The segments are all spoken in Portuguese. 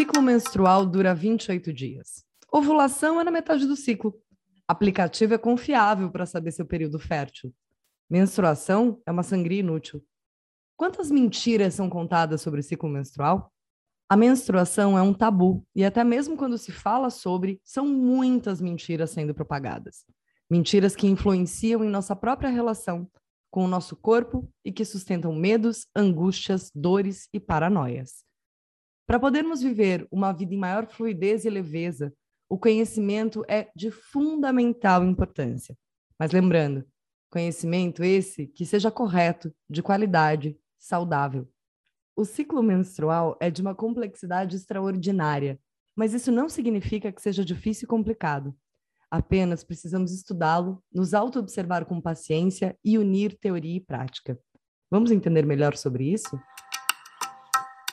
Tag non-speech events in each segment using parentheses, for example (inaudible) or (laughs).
Ciclo menstrual dura 28 dias. Ovulação é na metade do ciclo. Aplicativo é confiável para saber seu período fértil. Menstruação é uma sangria inútil. Quantas mentiras são contadas sobre o ciclo menstrual? A menstruação é um tabu e até mesmo quando se fala sobre, são muitas mentiras sendo propagadas. Mentiras que influenciam em nossa própria relação com o nosso corpo e que sustentam medos, angústias, dores e paranoias. Para podermos viver uma vida em maior fluidez e leveza, o conhecimento é de fundamental importância. Mas lembrando, conhecimento esse que seja correto, de qualidade, saudável. O ciclo menstrual é de uma complexidade extraordinária, mas isso não significa que seja difícil e complicado. Apenas precisamos estudá-lo, nos auto-observar com paciência e unir teoria e prática. Vamos entender melhor sobre isso?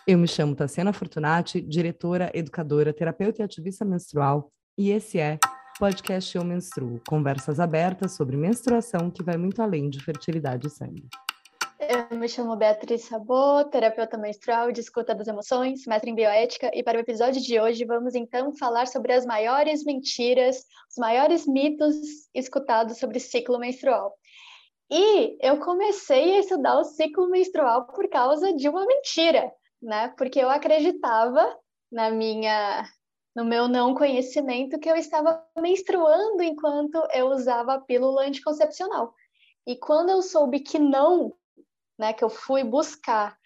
Eu me chamo Tassiana Fortunati, diretora, educadora, terapeuta e ativista menstrual, e esse é Podcast Eu Menstruo, conversas abertas sobre menstruação que vai muito além de fertilidade e sangue. Eu me chamo Beatriz Sabot, terapeuta menstrual de escuta das emoções, mestre em bioética, e para o episódio de hoje vamos então falar sobre as maiores mentiras, os maiores mitos escutados sobre ciclo menstrual. E eu comecei a estudar o ciclo menstrual por causa de uma mentira, né? Porque eu acreditava na minha no meu não conhecimento que eu estava menstruando enquanto eu usava a pílula anticoncepcional. E quando eu soube que não, né, que eu fui buscar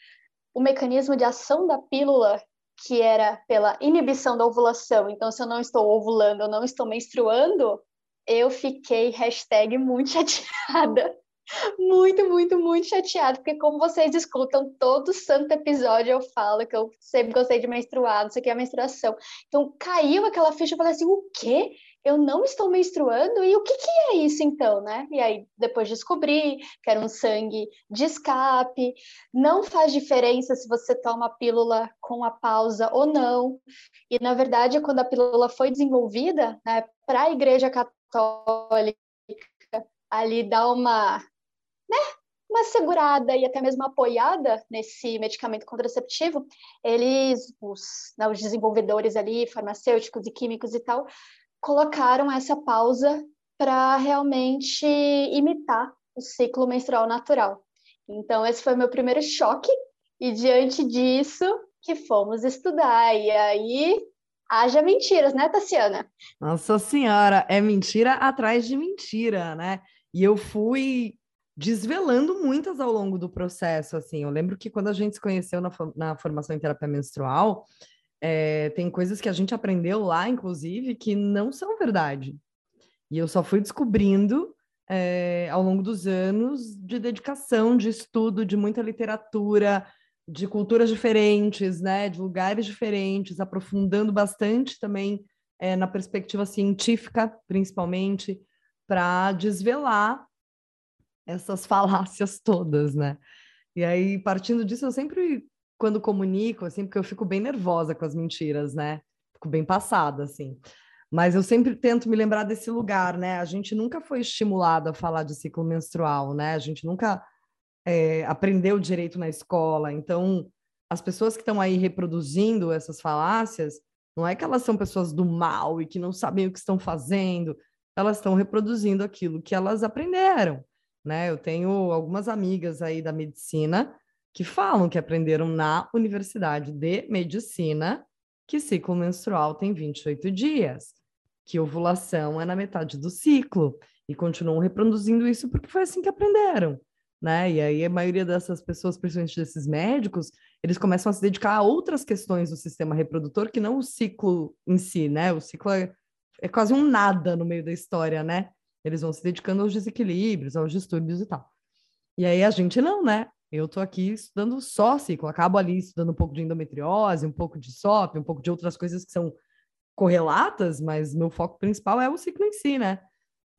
o mecanismo de ação da pílula, que era pela inibição da ovulação. Então, se eu não estou ovulando, eu não estou menstruando, eu fiquei hashtag muito chateada. Muito, muito, muito chateada, porque como vocês escutam, todo santo episódio eu falo que eu sempre gostei de menstruar, não sei o que é menstruação. Então, caiu aquela ficha, eu falei assim, o quê? eu não estou menstruando e o que, que é isso então, né? E aí depois descobri que era um sangue de escape, não faz diferença se você toma a pílula com a pausa ou não. E na verdade, quando a pílula foi desenvolvida, né, para a Igreja Católica ali dar uma, né, uma segurada e até mesmo apoiada nesse medicamento contraceptivo, eles, os, né, os desenvolvedores ali, farmacêuticos e químicos e tal, colocaram essa pausa para realmente imitar o ciclo menstrual natural. Então, esse foi meu primeiro choque, e diante disso, que fomos estudar. E aí, haja mentiras, né, Tassiana? Nossa Senhora, é mentira atrás de mentira, né? E eu fui desvelando muitas ao longo do processo, assim. Eu lembro que quando a gente se conheceu na, na formação em terapia menstrual, é, tem coisas que a gente aprendeu lá, inclusive, que não são verdade. E eu só fui descobrindo é, ao longo dos anos de dedicação, de estudo, de muita literatura, de culturas diferentes, né, de lugares diferentes, aprofundando bastante também é, na perspectiva científica, principalmente, para desvelar essas (laughs) falácias todas, né? E aí, partindo disso, eu sempre quando comunico, assim, porque eu fico bem nervosa com as mentiras, né? Fico bem passada, assim. Mas eu sempre tento me lembrar desse lugar, né? A gente nunca foi estimulado a falar de ciclo menstrual, né? A gente nunca é, aprendeu direito na escola. Então, as pessoas que estão aí reproduzindo essas falácias, não é que elas são pessoas do mal e que não sabem o que estão fazendo, elas estão reproduzindo aquilo que elas aprenderam, né? Eu tenho algumas amigas aí da medicina que falam que aprenderam na Universidade de Medicina que ciclo menstrual tem 28 dias, que ovulação é na metade do ciclo, e continuam reproduzindo isso porque foi assim que aprenderam. Né? E aí a maioria dessas pessoas, principalmente desses médicos, eles começam a se dedicar a outras questões do sistema reprodutor que não o ciclo em si, né? O ciclo é, é quase um nada no meio da história, né? Eles vão se dedicando aos desequilíbrios, aos distúrbios e tal. E aí a gente não, né? Eu estou aqui estudando só ciclo, acabo ali estudando um pouco de endometriose, um pouco de SOP, um pouco de outras coisas que são correlatas, mas meu foco principal é o ciclo em si, né?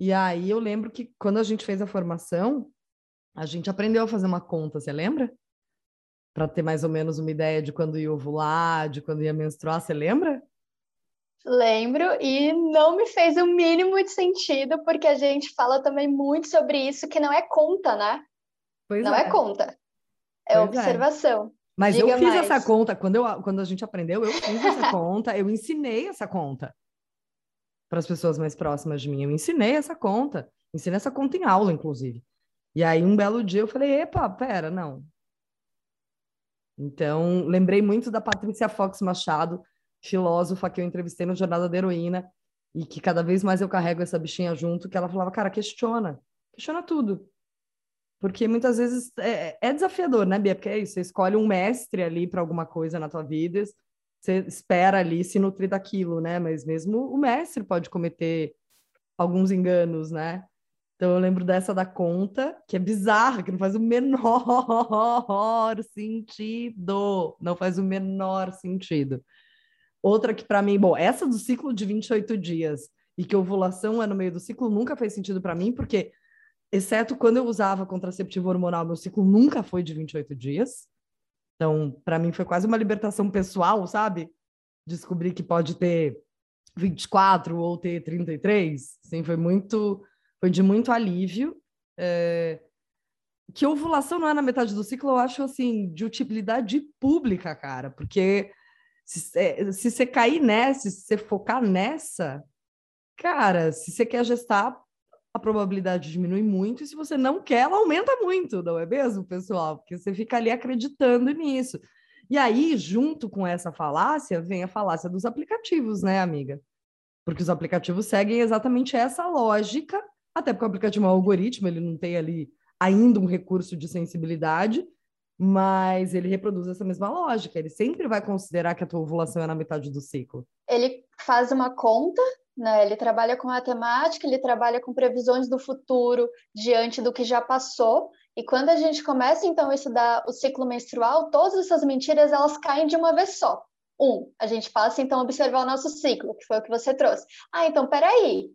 E aí eu lembro que quando a gente fez a formação, a gente aprendeu a fazer uma conta, você lembra? Para ter mais ou menos uma ideia de quando ia ovular, de quando ia menstruar, você lembra? Lembro e não me fez o mínimo de sentido, porque a gente fala também muito sobre isso, que não é conta, né? Pois não é, é conta. É pois é. observação. É. Mas Diga eu fiz mais. essa conta, quando, eu, quando a gente aprendeu, eu fiz essa conta, eu ensinei essa conta para as pessoas mais próximas de mim. Eu ensinei essa conta, ensinei essa conta em aula, inclusive. E aí, um belo dia, eu falei: epa, pera, não. Então, lembrei muito da Patrícia Fox Machado, filósofa que eu entrevistei no Jornada da Heroína, e que cada vez mais eu carrego essa bichinha junto, que ela falava: cara, questiona, questiona tudo. Porque muitas vezes é, é desafiador, né, Bia? Porque é isso, você escolhe um mestre ali para alguma coisa na tua vida, você espera ali se nutrir daquilo, né? Mas mesmo o mestre pode cometer alguns enganos, né? Então eu lembro dessa da conta, que é bizarra, que não faz o menor (laughs) sentido. Não faz o menor sentido. Outra que para mim, bom, essa do ciclo de 28 dias e que ovulação é no meio do ciclo nunca fez sentido para mim, porque exceto quando eu usava contraceptivo hormonal, meu ciclo nunca foi de 28 dias. Então, para mim foi quase uma libertação pessoal, sabe? Descobrir que pode ter 24 ou ter 33, assim, foi muito, foi de muito alívio. É... Que ovulação não é na metade do ciclo, eu acho assim, de utilidade pública, cara, porque se, é, se você cair nessa, se você focar nessa, cara, se você quer gestar, a probabilidade diminui muito, e se você não quer, ela aumenta muito, não é mesmo, pessoal? Porque você fica ali acreditando nisso. E aí, junto com essa falácia, vem a falácia dos aplicativos, né, amiga? Porque os aplicativos seguem exatamente essa lógica, até porque o aplicativo é um algoritmo, ele não tem ali ainda um recurso de sensibilidade, mas ele reproduz essa mesma lógica. Ele sempre vai considerar que a tua ovulação é na metade do ciclo. Ele faz uma conta né? Ele trabalha com matemática, ele trabalha com previsões do futuro diante do que já passou. E quando a gente começa então a estudar o ciclo menstrual, todas essas mentiras elas caem de uma vez só. Um, a gente passa então a observar o nosso ciclo, que foi o que você trouxe. Ah, então peraí,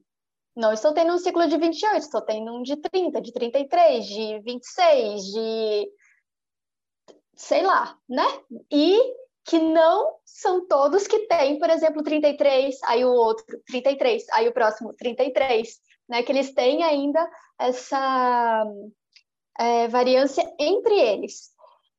não estou tendo um ciclo de 28, estou tendo um de 30, de 33, de 26, de sei lá, né? E que não são todos que têm, por exemplo, 33, aí o outro 33, aí o próximo 33, né? Que eles têm ainda essa é, variância entre eles.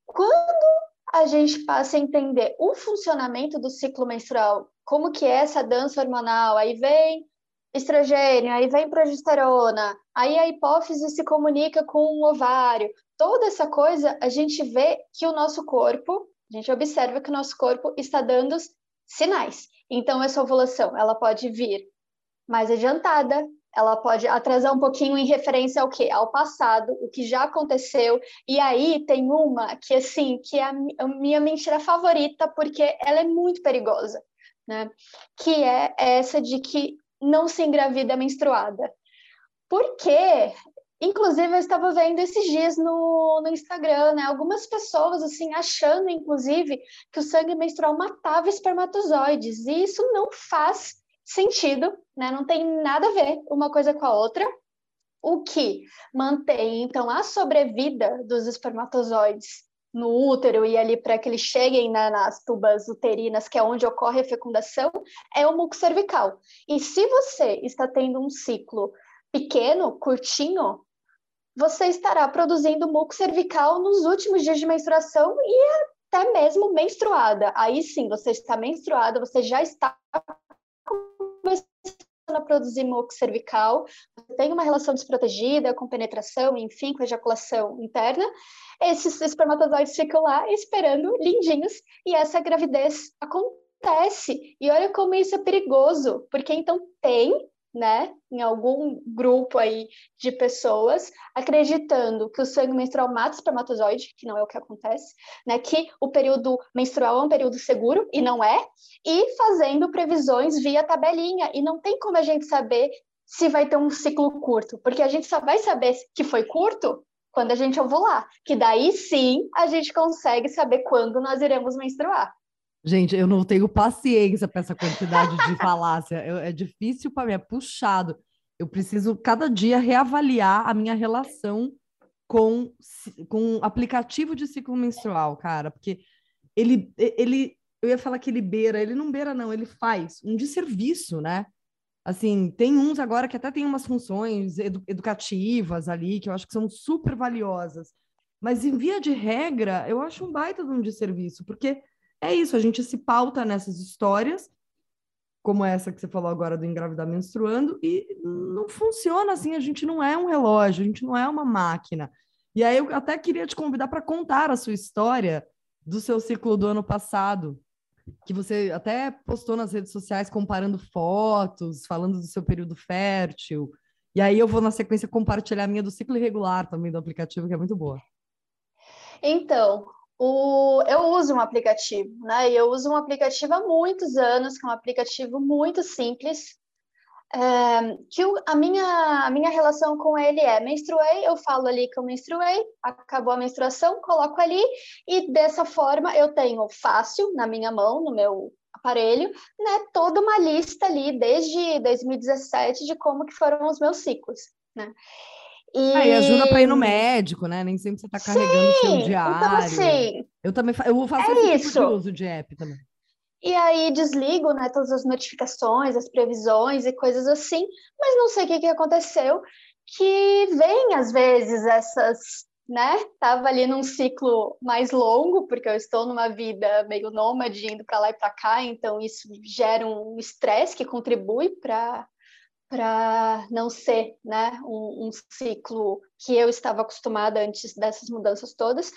Quando a gente passa a entender o funcionamento do ciclo menstrual, como que é essa dança hormonal, aí vem estrogênio, aí vem progesterona, aí a hipófise se comunica com o ovário, toda essa coisa, a gente vê que o nosso corpo a gente observa que o nosso corpo está dando sinais. Então, essa ovulação, ela pode vir mais adiantada, ela pode atrasar um pouquinho em referência ao quê? Ao passado, o que já aconteceu. E aí tem uma que, assim, que é a minha mentira favorita, porque ela é muito perigosa, né? Que é essa de que não se engravida menstruada. Por quê? Inclusive, eu estava vendo esses dias no, no Instagram, né? Algumas pessoas, assim, achando, inclusive, que o sangue menstrual matava espermatozoides. E isso não faz sentido, né? Não tem nada a ver uma coisa com a outra. O que mantém, então, a sobrevida dos espermatozoides no útero e ali para que eles cheguem né, nas tubas uterinas, que é onde ocorre a fecundação, é o muco cervical. E se você está tendo um ciclo pequeno, curtinho, você estará produzindo muco cervical nos últimos dias de menstruação e até mesmo menstruada. Aí sim, você está menstruada, você já está começando a produzir muco cervical, tem uma relação desprotegida com penetração, enfim, com ejaculação interna. Esses espermatozoides ficam lá esperando, lindinhos, e essa gravidez acontece. E olha como isso é perigoso, porque então tem né, em algum grupo aí de pessoas, acreditando que o sangue menstrual mata o espermatozoide, que não é o que acontece, né, que o período menstrual é um período seguro, e não é, e fazendo previsões via tabelinha, e não tem como a gente saber se vai ter um ciclo curto, porque a gente só vai saber que foi curto quando a gente ovular, que daí sim a gente consegue saber quando nós iremos menstruar. Gente, eu não tenho paciência para essa quantidade de falácia. Eu, é difícil para mim, é puxado. Eu preciso cada dia reavaliar a minha relação com com aplicativo de ciclo menstrual, cara, porque ele ele eu ia falar que ele beira, ele não beira não, ele faz um desserviço, né? Assim, tem uns agora que até tem umas funções edu educativas ali que eu acho que são super valiosas. Mas em via de regra, eu acho um baita de um desserviço, porque é isso, a gente se pauta nessas histórias, como essa que você falou agora do engravidar menstruando, e não funciona assim, a gente não é um relógio, a gente não é uma máquina. E aí eu até queria te convidar para contar a sua história do seu ciclo do ano passado, que você até postou nas redes sociais comparando fotos, falando do seu período fértil. E aí eu vou na sequência compartilhar a minha do ciclo irregular também do aplicativo, que é muito boa. Então, o, eu uso um aplicativo, né? E eu uso um aplicativo há muitos anos, que é um aplicativo muito simples, é, que o, a, minha, a minha relação com ele é menstruei, eu falo ali que eu menstruei, acabou a menstruação, coloco ali, e dessa forma eu tenho fácil na minha mão, no meu aparelho, né, toda uma lista ali desde 2017 de como que foram os meus ciclos, né? E... Ah, e ajuda para ir no médico, né? Nem sempre você está carregando o seu então, diário. Então, assim, eu também eu faço é esse tipo uso de app também. E aí desligo né, todas as notificações, as previsões e coisas assim, mas não sei o que, que aconteceu, que vem às vezes essas, né? Tava ali num ciclo mais longo, porque eu estou numa vida meio nômade, indo para lá e para cá, então isso gera um estresse que contribui para para não ser né, um, um, ciclo que eu estava acostumada antes dessas mudanças todas.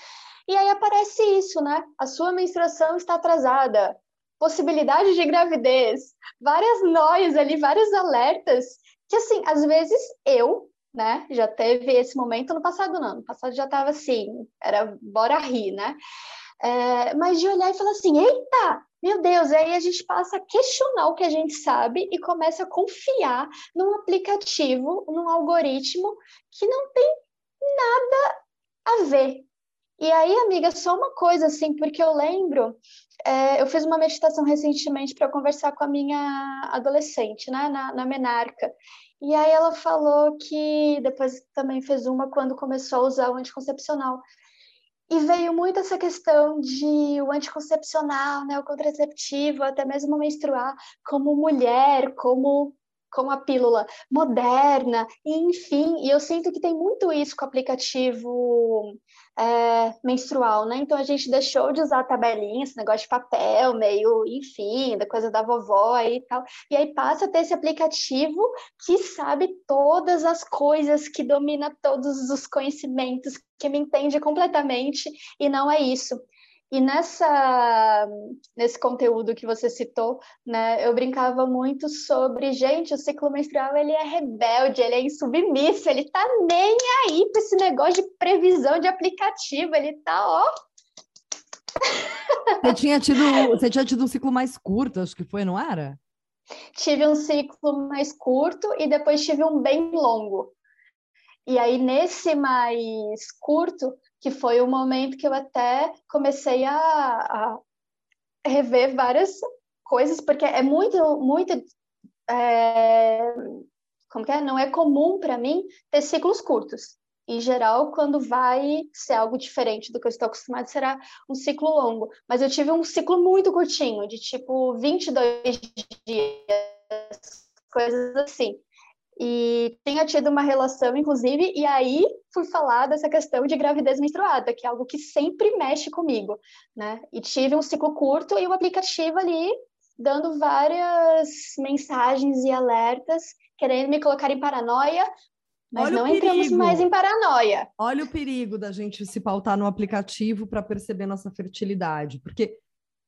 E aí aparece isso, né? A sua menstruação está atrasada, possibilidade de gravidez, várias noias ali, vários alertas, que assim, às vezes eu, né, já teve esse momento no passado não, no passado já estava assim, era bora rir, né? É, mas de olhar e falar assim, eita, meu Deus, aí a gente passa a questionar o que a gente sabe e começa a confiar num aplicativo, num algoritmo que não tem nada a ver. E aí, amiga, só uma coisa assim, porque eu lembro é, eu fiz uma meditação recentemente para conversar com a minha adolescente, né, na, na menarca. E aí ela falou que depois também fez uma quando começou a usar o anticoncepcional. E veio muito essa questão de o anticoncepcional, né, o contraceptivo, até mesmo menstruar, como mulher, como como a pílula moderna, enfim, e eu sinto que tem muito isso com o aplicativo é, menstrual, né? Então a gente deixou de usar tabelinha, esse negócio de papel, meio, enfim, da coisa da vovó e tal, e aí passa a ter esse aplicativo que sabe todas as coisas, que domina todos os conhecimentos, que me entende completamente, e não é isso. E nessa, nesse conteúdo que você citou, né, eu brincava muito sobre, gente, o ciclo menstrual ele é rebelde, ele é insubmisso, ele tá nem aí para esse negócio de previsão de aplicativo, ele tá, ó. Você tinha tido, você tinha tido um ciclo mais curto, acho que foi, não era? Tive um ciclo mais curto e depois tive um bem longo. E aí, nesse mais curto, que foi o momento que eu até comecei a, a rever várias coisas, porque é muito, muito. É, como que é? Não é comum para mim ter ciclos curtos. Em geral, quando vai ser algo diferente do que eu estou acostumado, será um ciclo longo. Mas eu tive um ciclo muito curtinho, de tipo 22 dias, coisas assim e tinha tido uma relação, inclusive, e aí fui falar dessa questão de gravidez menstruada, que é algo que sempre mexe comigo, né? E tive um ciclo curto e o aplicativo ali dando várias mensagens e alertas, querendo me colocar em paranoia, mas Olha não entramos mais em paranoia. Olha o perigo da gente se pautar no aplicativo para perceber nossa fertilidade, porque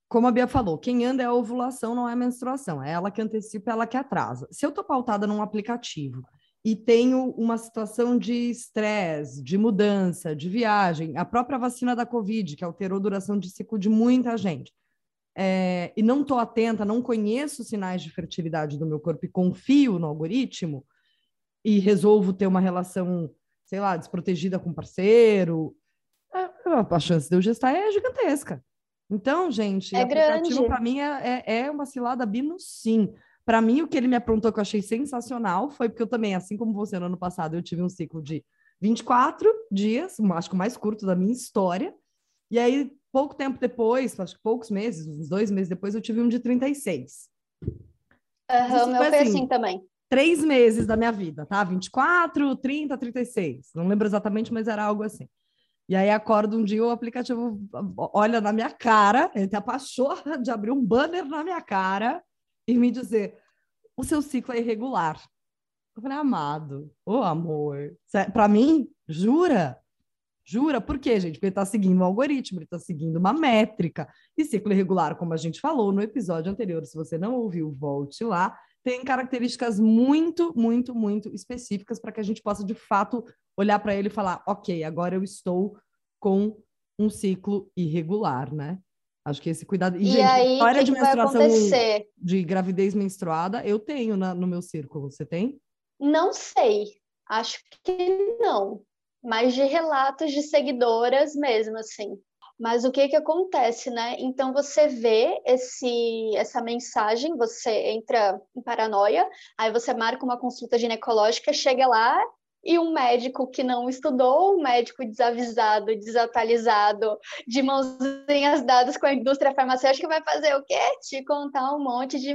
como a Bia falou, quem anda é a ovulação, não é a menstruação. É ela que antecipa, é ela que atrasa. Se eu estou pautada num aplicativo e tenho uma situação de estresse, de mudança, de viagem, a própria vacina da Covid, que alterou a duração de ciclo de muita gente, é, e não estou atenta, não conheço os sinais de fertilidade do meu corpo e confio no algoritmo, e resolvo ter uma relação, sei lá, desprotegida com o parceiro, a, a chance de eu gestar é gigantesca. Então, gente, é aplicativo para mim é, é, é, uma cilada bino, sim. Para mim, o que ele me aprontou que eu achei sensacional foi porque eu também, assim como você no ano passado, eu tive um ciclo de 24 dias, acho que o mais curto da minha história. E aí, pouco tempo depois, acho que poucos meses, uns dois meses depois, eu tive um de 36. Aham, uhum, meu foi assim, assim também. Três meses da minha vida, tá? 24, 30, 36. Não lembro exatamente, mas era algo assim. E aí acorda um dia o aplicativo olha na minha cara, ele tem a pachorra de abrir um banner na minha cara e me dizer: o seu ciclo é irregular. Eu falei, amado, ô oh, amor, para mim, jura? Jura? Por quê, gente? Porque ele está seguindo um algoritmo, ele está seguindo uma métrica. E ciclo irregular, como a gente falou no episódio anterior, se você não ouviu, volte lá. Tem características muito, muito, muito específicas para que a gente possa, de fato, olhar para ele e falar: ok, agora eu estou com um ciclo irregular, né? Acho que esse cuidado. E, e gente, aí, história que de que menstruação de gravidez menstruada, eu tenho na, no meu círculo. Você tem? Não sei. Acho que não mas de relatos de seguidoras mesmo, assim. Mas o que que acontece, né? Então você vê esse essa mensagem, você entra em paranoia, aí você marca uma consulta ginecológica, chega lá e um médico que não estudou, um médico desavisado, desatualizado, de mãozinhas dadas com a indústria farmacêutica, vai fazer o quê? Te contar um monte de,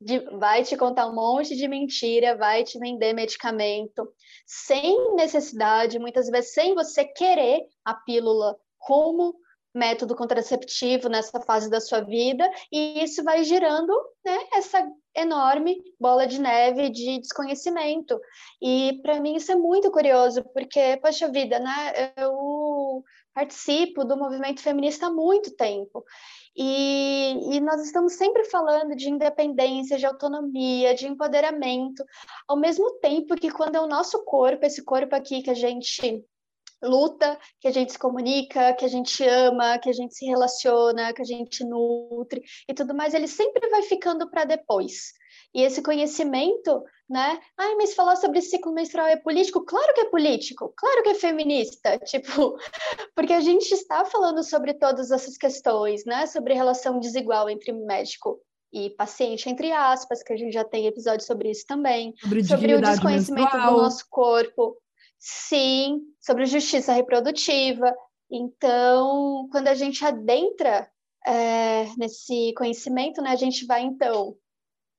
de, vai te contar um monte de mentira, vai te vender medicamento, sem necessidade, muitas vezes sem você querer a pílula como método contraceptivo nessa fase da sua vida, e isso vai gerando né, essa enorme bola de neve de desconhecimento. E para mim isso é muito curioso, porque, poxa vida, né, eu participo do movimento feminista há muito tempo. E, e, nós estamos sempre falando de independência, de autonomia, de empoderamento, ao mesmo tempo que quando é o nosso corpo, esse corpo aqui que a gente luta, que a gente se comunica, que a gente ama, que a gente se relaciona, que a gente nutre e tudo mais, ele sempre vai ficando para depois. E esse conhecimento, né? Ai, mas falar sobre ciclo menstrual é político? Claro que é político, claro que é feminista, (laughs) tipo, porque a gente está falando sobre todas essas questões, né? Sobre relação desigual entre médico e paciente, entre aspas, que a gente já tem episódio sobre isso também, sobre, sobre o desconhecimento menstrual. do nosso corpo, sim, sobre justiça reprodutiva. Então, quando a gente adentra é, nesse conhecimento, né, a gente vai então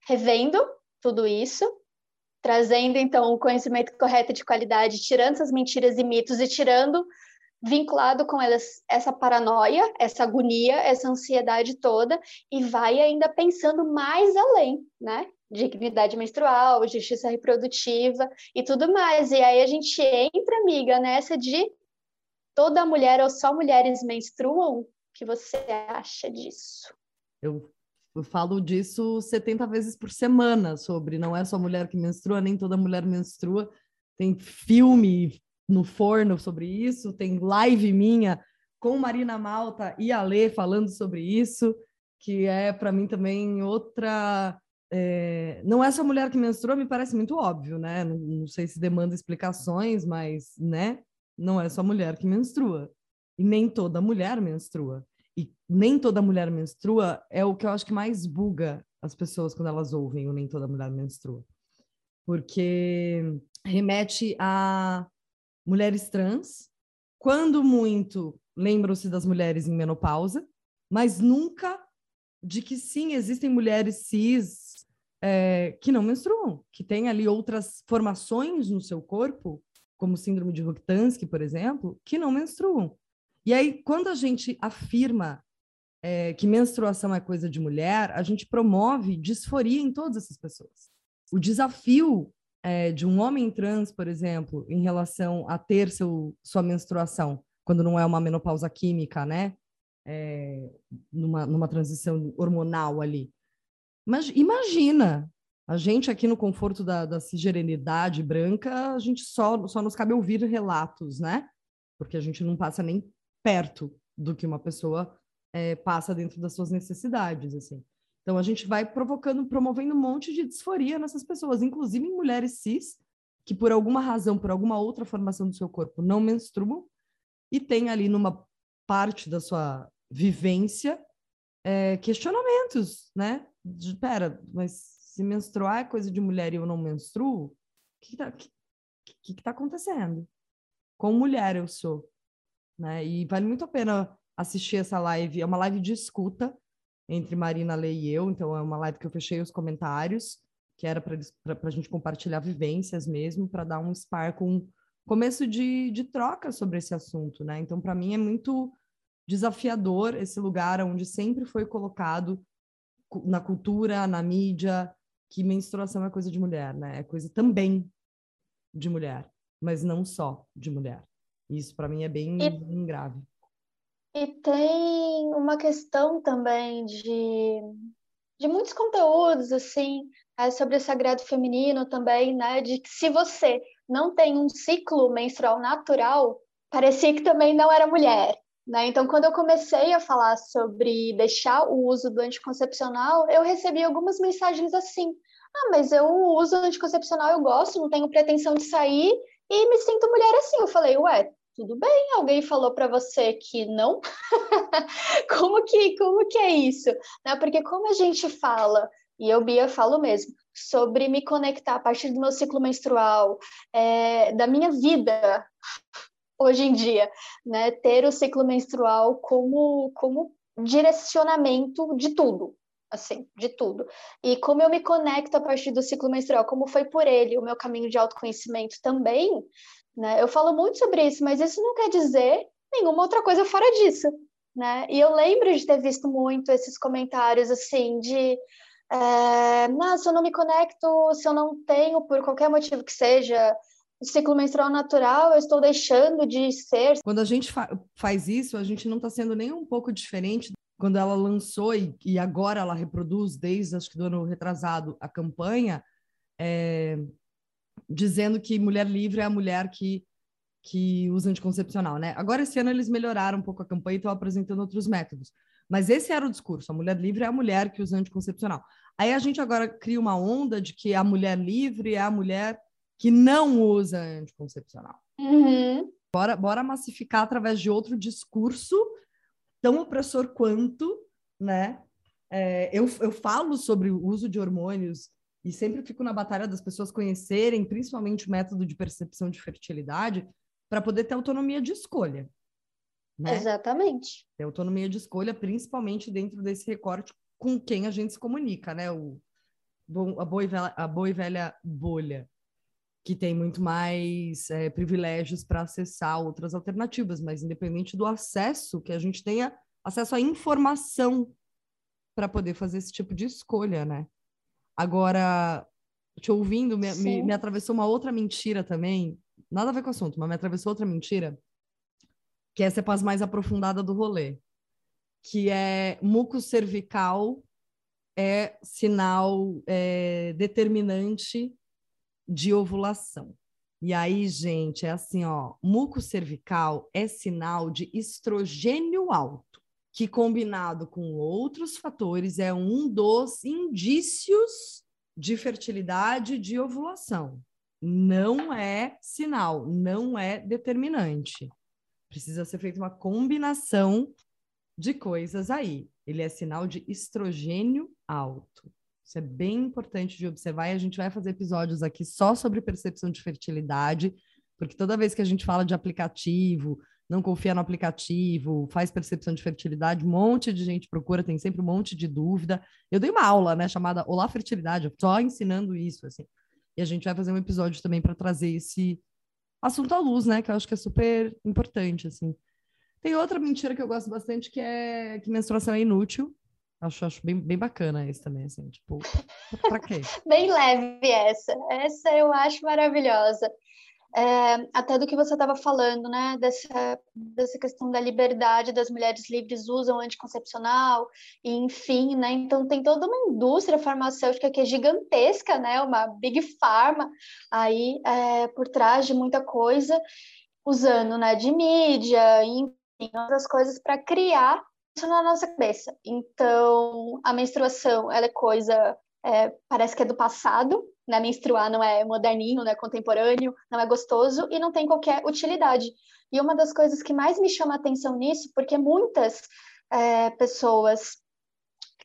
revendo tudo isso, trazendo então o conhecimento correto de qualidade, tirando essas mentiras e mitos e tirando vinculado com elas essa paranoia, essa agonia, essa ansiedade toda e vai ainda pensando mais além, né? Dignidade menstrual, justiça reprodutiva e tudo mais. E aí a gente entra, amiga, nessa de toda mulher ou só mulheres menstruam? O que você acha disso? Eu eu falo disso 70 vezes por semana sobre não é só mulher que menstrua, nem toda mulher menstrua. Tem filme no forno sobre isso, tem live minha com Marina Malta e a Lê falando sobre isso, que é para mim também outra. É... não é só mulher que menstrua, me parece muito óbvio, né? Não, não sei se demanda explicações, mas, né? Não é só mulher que menstrua. E nem toda mulher menstrua e nem toda mulher menstrua é o que eu acho que mais buga as pessoas quando elas ouvem o nem toda mulher menstrua. Porque remete a mulheres trans, quando muito lembram-se das mulheres em menopausa, mas nunca de que sim, existem mulheres cis é, que não menstruam, que têm ali outras formações no seu corpo, como síndrome de Rokitansky, por exemplo, que não menstruam. E aí, quando a gente afirma é, que menstruação é coisa de mulher, a gente promove disforia em todas essas pessoas. O desafio é, de um homem trans, por exemplo, em relação a ter seu, sua menstruação, quando não é uma menopausa química, né? É, numa, numa transição hormonal ali. Mas imagina, a gente aqui no conforto da, da cisgerenidade branca, a gente só, só nos cabe ouvir relatos, né? Porque a gente não passa nem perto do que uma pessoa é, passa dentro das suas necessidades, assim. Então a gente vai provocando, promovendo um monte de disforia nessas pessoas, inclusive em mulheres cis, que por alguma razão, por alguma outra formação do seu corpo não menstruam e tem ali numa parte da sua vivência é, questionamentos, né? De, pera, mas se menstruar é coisa de mulher e eu não menstruo, o que está que, que, que tá acontecendo? Com mulher eu sou né? E vale muito a pena assistir essa live. É uma live de escuta entre Marina, Lei e eu, então é uma live que eu fechei os comentários, que era para a gente compartilhar vivências mesmo, para dar um spar com começo de, de troca sobre esse assunto, né? Então, para mim, é muito desafiador esse lugar onde sempre foi colocado na cultura, na mídia, que menstruação é coisa de mulher, né? É coisa também de mulher, mas não só de mulher. Isso para mim é bem, e, bem grave. E tem uma questão também de, de muitos conteúdos assim é, sobre o sagrado feminino também, né? De que se você não tem um ciclo menstrual natural, parecia que também não era mulher. Né? Então, quando eu comecei a falar sobre deixar o uso do anticoncepcional, eu recebi algumas mensagens assim: ah, mas eu uso anticoncepcional, eu gosto, não tenho pretensão de sair e me sinto mulher assim. Eu falei, ué, tudo bem, alguém falou para você que não? (laughs) como que como que é isso? Né? Porque como a gente fala, e eu, Bia, falo mesmo, sobre me conectar a partir do meu ciclo menstrual, é, da minha vida hoje em dia, né? Ter o ciclo menstrual como, como direcionamento de tudo, assim, de tudo. E como eu me conecto a partir do ciclo menstrual, como foi por ele o meu caminho de autoconhecimento também, né? Eu falo muito sobre isso, mas isso não quer dizer nenhuma outra coisa fora disso, né? E eu lembro de ter visto muito esses comentários assim de é, não, se eu não me conecto, se eu não tenho, por qualquer motivo que seja, ciclo menstrual natural, eu estou deixando de ser. Quando a gente fa faz isso, a gente não está sendo nem um pouco diferente quando ela lançou e, e, agora ela reproduz desde acho que do ano retrasado a campanha é, dizendo que mulher livre é a mulher que que usa anticoncepcional, né? Agora esse ano eles melhoraram um pouco a campanha e estão apresentando outros métodos. Mas esse era o discurso: a mulher livre é a mulher que usa anticoncepcional. Aí a gente agora cria uma onda de que a mulher livre é a mulher que não usa anticoncepcional. Uhum. Bora, bora massificar através de outro discurso tão opressor quanto, né? É, eu, eu falo sobre o uso de hormônios e sempre fico na batalha das pessoas conhecerem, principalmente o método de percepção de fertilidade, para poder ter autonomia de escolha. Né? Exatamente. Ter autonomia de escolha, principalmente dentro desse recorte com quem a gente se comunica, né? O, a, boa velha, a boa e velha bolha, que tem muito mais é, privilégios para acessar outras alternativas, mas independente do acesso, que a gente tenha acesso à informação para poder fazer esse tipo de escolha, né? Agora, te ouvindo, me, me, me, atravessou uma outra mentira também, nada a ver com o assunto, mas me atravessou outra mentira, que essa é a mais aprofundada do rolê, que é muco cervical é sinal é, determinante de ovulação. E aí, gente, é assim, ó, muco cervical é sinal de estrogênio alto, que combinado com outros fatores é um dos indícios de fertilidade de ovulação. Não é sinal, não é determinante. Precisa ser feita uma combinação de coisas aí. Ele é sinal de estrogênio alto. Isso é bem importante de observar e a gente vai fazer episódios aqui só sobre percepção de fertilidade, porque toda vez que a gente fala de aplicativo, não confia no aplicativo, faz percepção de fertilidade, um monte de gente procura, tem sempre um monte de dúvida. Eu dei uma aula, né, chamada Olá Fertilidade, só ensinando isso, assim. E a gente vai fazer um episódio também para trazer esse assunto à luz, né? Que eu acho que é super importante, assim. Tem outra mentira que eu gosto bastante, que é que menstruação é inútil. Acho, acho bem, bem bacana esse também, assim, tipo, pra quê? (laughs) bem leve essa. Essa eu acho maravilhosa é, até do que você estava falando, né, dessa, dessa questão da liberdade das mulheres livres usam anticoncepcional, e enfim, né, então tem toda uma indústria farmacêutica que é gigantesca, né, uma big pharma aí é, por trás de muita coisa, usando, né, de mídia, enfim, outras coisas para criar na nossa cabeça. Então, a menstruação, ela é coisa, é, parece que é do passado, né, menstruar não é moderninho, não é contemporâneo, não é gostoso e não tem qualquer utilidade. E uma das coisas que mais me chama a atenção nisso, porque muitas é, pessoas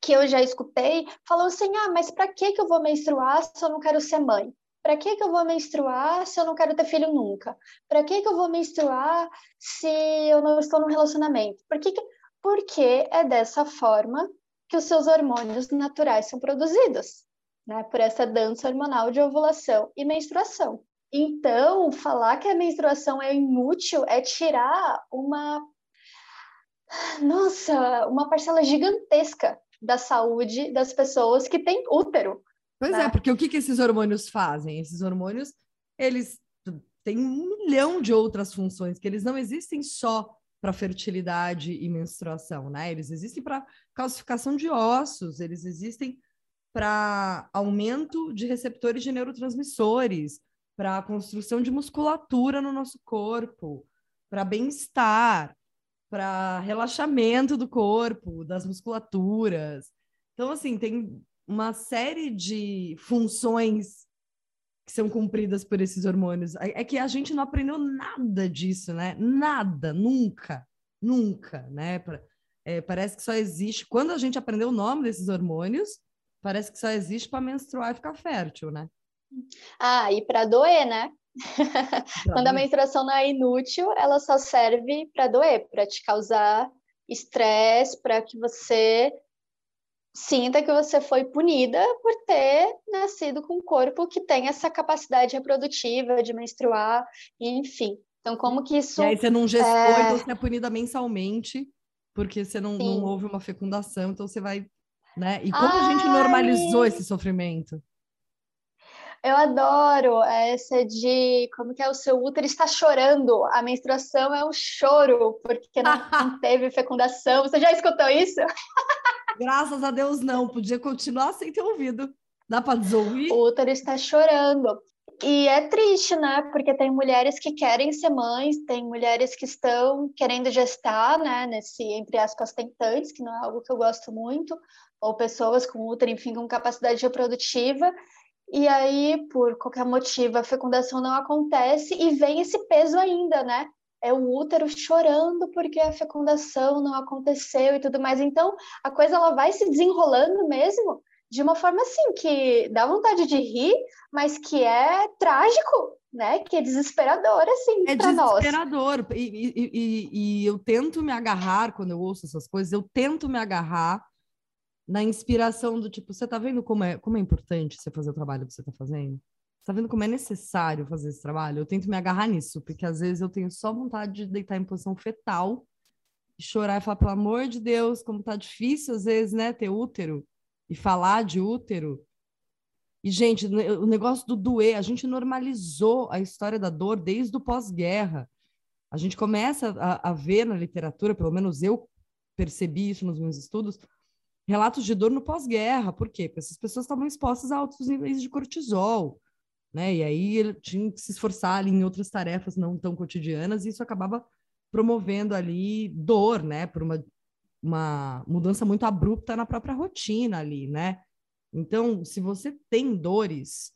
que eu já escutei falam assim: ah, mas para que, que eu vou menstruar se eu não quero ser mãe? Para que, que eu vou menstruar se eu não quero ter filho nunca? Para que, que eu vou menstruar se eu não estou num relacionamento? Por que que... Porque é dessa forma que os seus hormônios naturais são produzidos né, por essa dança hormonal de ovulação e menstruação. Então, falar que a menstruação é inútil é tirar uma nossa, uma parcela gigantesca da saúde das pessoas que têm útero. Pois é, né? é, porque o que, que esses hormônios fazem? Esses hormônios, eles têm um milhão de outras funções, que eles não existem só para fertilidade e menstruação, né? Eles existem para calcificação de ossos, eles existem para aumento de receptores de neurotransmissores, para construção de musculatura no nosso corpo, para bem-estar, para relaxamento do corpo, das musculaturas. Então, assim, tem uma série de funções que são cumpridas por esses hormônios. É, é que a gente não aprendeu nada disso, né? Nada, nunca, nunca, né? É, parece que só existe. Quando a gente aprendeu o nome desses hormônios, parece que só existe para menstruar e ficar fértil, né? Ah, e para doer, né? Quando a menstruação não é inútil, ela só serve para doer, para te causar estresse, para que você sinta que você foi punida por ter nascido com um corpo que tem essa capacidade reprodutiva de menstruar, enfim. Então, como que isso. E aí você não gestou, é... então você é punida mensalmente, porque você não, não houve uma fecundação, então você vai. Né? E como Ai... a gente normalizou esse sofrimento? Eu adoro essa de como que é o seu útero está chorando. A menstruação é um choro, porque não, não (laughs) teve fecundação. Você já escutou isso? (laughs) Graças a Deus, não. Podia continuar sem ter ouvido. Dá para desouvir? O útero está chorando. E é triste, né? Porque tem mulheres que querem ser mães, tem mulheres que estão querendo gestar, né? Nesse, entre aspas, tentantes, que não é algo que eu gosto muito, ou pessoas com útero, enfim, com capacidade reprodutiva. E aí, por qualquer motivo, a fecundação não acontece e vem esse peso ainda, né? É o útero chorando porque a fecundação não aconteceu e tudo mais. Então, a coisa ela vai se desenrolando mesmo de uma forma assim que dá vontade de rir, mas que é trágico, né? Que é desesperador assim é para nós. É desesperador. E, e, e, e eu tento me agarrar quando eu ouço essas coisas. Eu tento me agarrar na inspiração do tipo, você tá vendo como é, como é importante você fazer o trabalho que você tá fazendo? Tá vendo como é necessário fazer esse trabalho? Eu tento me agarrar nisso, porque às vezes eu tenho só vontade de deitar em posição fetal chorar e falar, pelo amor de Deus, como tá difícil às vezes, né, ter útero e falar de útero. E, gente, o negócio do doer, a gente normalizou a história da dor desde o pós-guerra. A gente começa a, a ver na literatura, pelo menos eu percebi isso nos meus estudos, relatos de dor no pós-guerra. Por quê? Porque essas pessoas estavam expostas a altos níveis de cortisol né? E aí ele tinha que se esforçar ali em outras tarefas não tão cotidianas, e isso acabava promovendo ali dor, né? Por uma, uma mudança muito abrupta na própria rotina ali, né? Então, se você tem dores,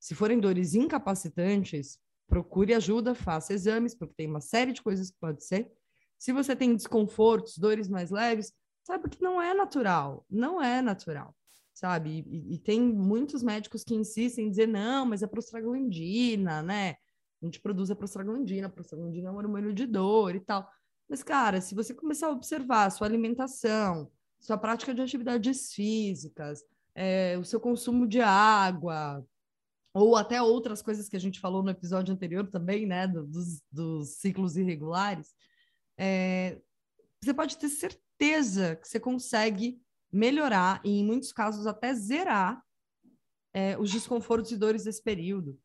se forem dores incapacitantes, procure ajuda, faça exames, porque tem uma série de coisas que pode ser. Se você tem desconfortos, dores mais leves, saiba que não é natural, não é natural sabe? E, e, tem muitos médicos que insistem em dizer, não, mas é prostaglandina, né? A gente produz a prostaglandina, a prostaglandina é um hormônio de dor e tal. Mas, cara, se você começar a observar a sua alimentação, sua prática de atividades físicas, é, o seu consumo de água, ou até outras coisas que a gente falou no episódio anterior também, né, do, dos, dos, ciclos irregulares, é, você pode ter certeza que você consegue melhorar e, em muitos casos, até zerar é, os desconfortos e dores desse período.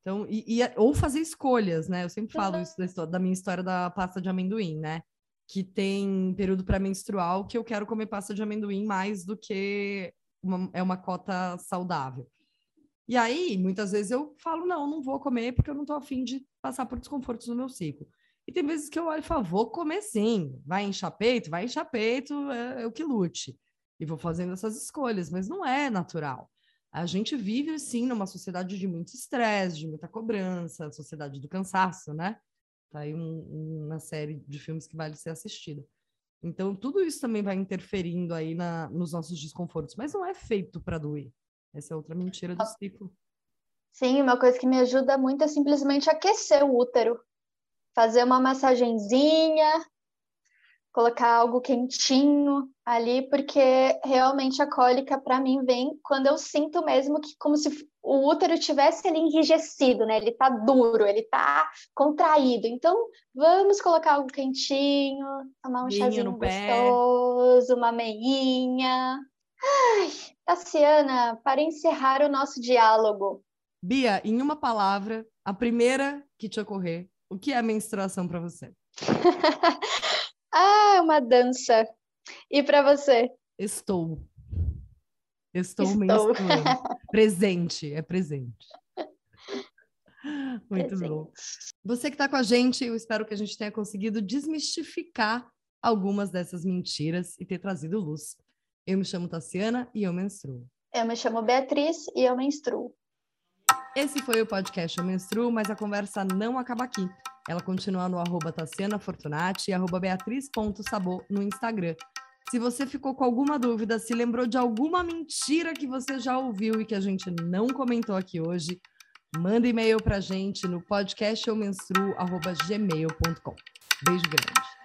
Então, e, e, ou fazer escolhas, né? Eu sempre falo isso da, da, minha história da pasta de amendoim, né? Que tem período pré-menstrual que eu quero comer pasta de amendoim mais do que uma, é uma cota saudável. E aí, muitas vezes eu falo, não, não vou comer porque eu não tô afim de passar por desconfortos no meu ciclo. E tem vezes que eu olho e falo, vou comer sim. Vai inchar peito? Vai inchar peito, é, é o que lute e vou fazendo essas escolhas, mas não é natural. A gente vive, sim, numa sociedade de muito estresse, de muita cobrança, sociedade do cansaço, né? Tá aí um, uma série de filmes que vale ser assistida. Então, tudo isso também vai interferindo aí na, nos nossos desconfortos, mas não é feito para doer. Essa é outra mentira do ciclo. Sim, uma coisa que me ajuda muito é simplesmente aquecer o útero. Fazer uma massagenzinha, colocar algo quentinho ali, porque realmente a cólica para mim vem quando eu sinto mesmo que como se o útero tivesse ali enrijecido, né? Ele tá duro, ele tá contraído. Então, vamos colocar algo quentinho, tomar um Vinho chazinho gostoso, pé. uma meinha. Ai, Tassiana, para encerrar o nosso diálogo. Bia, em uma palavra, a primeira que te ocorrer, o que é a menstruação para você? (laughs) ah, uma dança. E para você? Estou. Estou, Estou. menstruando. (laughs) presente, é presente. Muito presente. bom. Você que está com a gente, eu espero que a gente tenha conseguido desmistificar algumas dessas mentiras e ter trazido luz. Eu me chamo Tassiana e eu menstruo. Eu me chamo Beatriz e eu menstruo. Esse foi o podcast Eu Menstruo, mas a conversa não acaba aqui. Ela continua no arroba Tassiana Fortunati e arroba Beatriz.sabor no Instagram. Se você ficou com alguma dúvida, se lembrou de alguma mentira que você já ouviu e que a gente não comentou aqui hoje, manda e-mail pra gente no podcasteumenstruo.gmail.com. Beijo grande.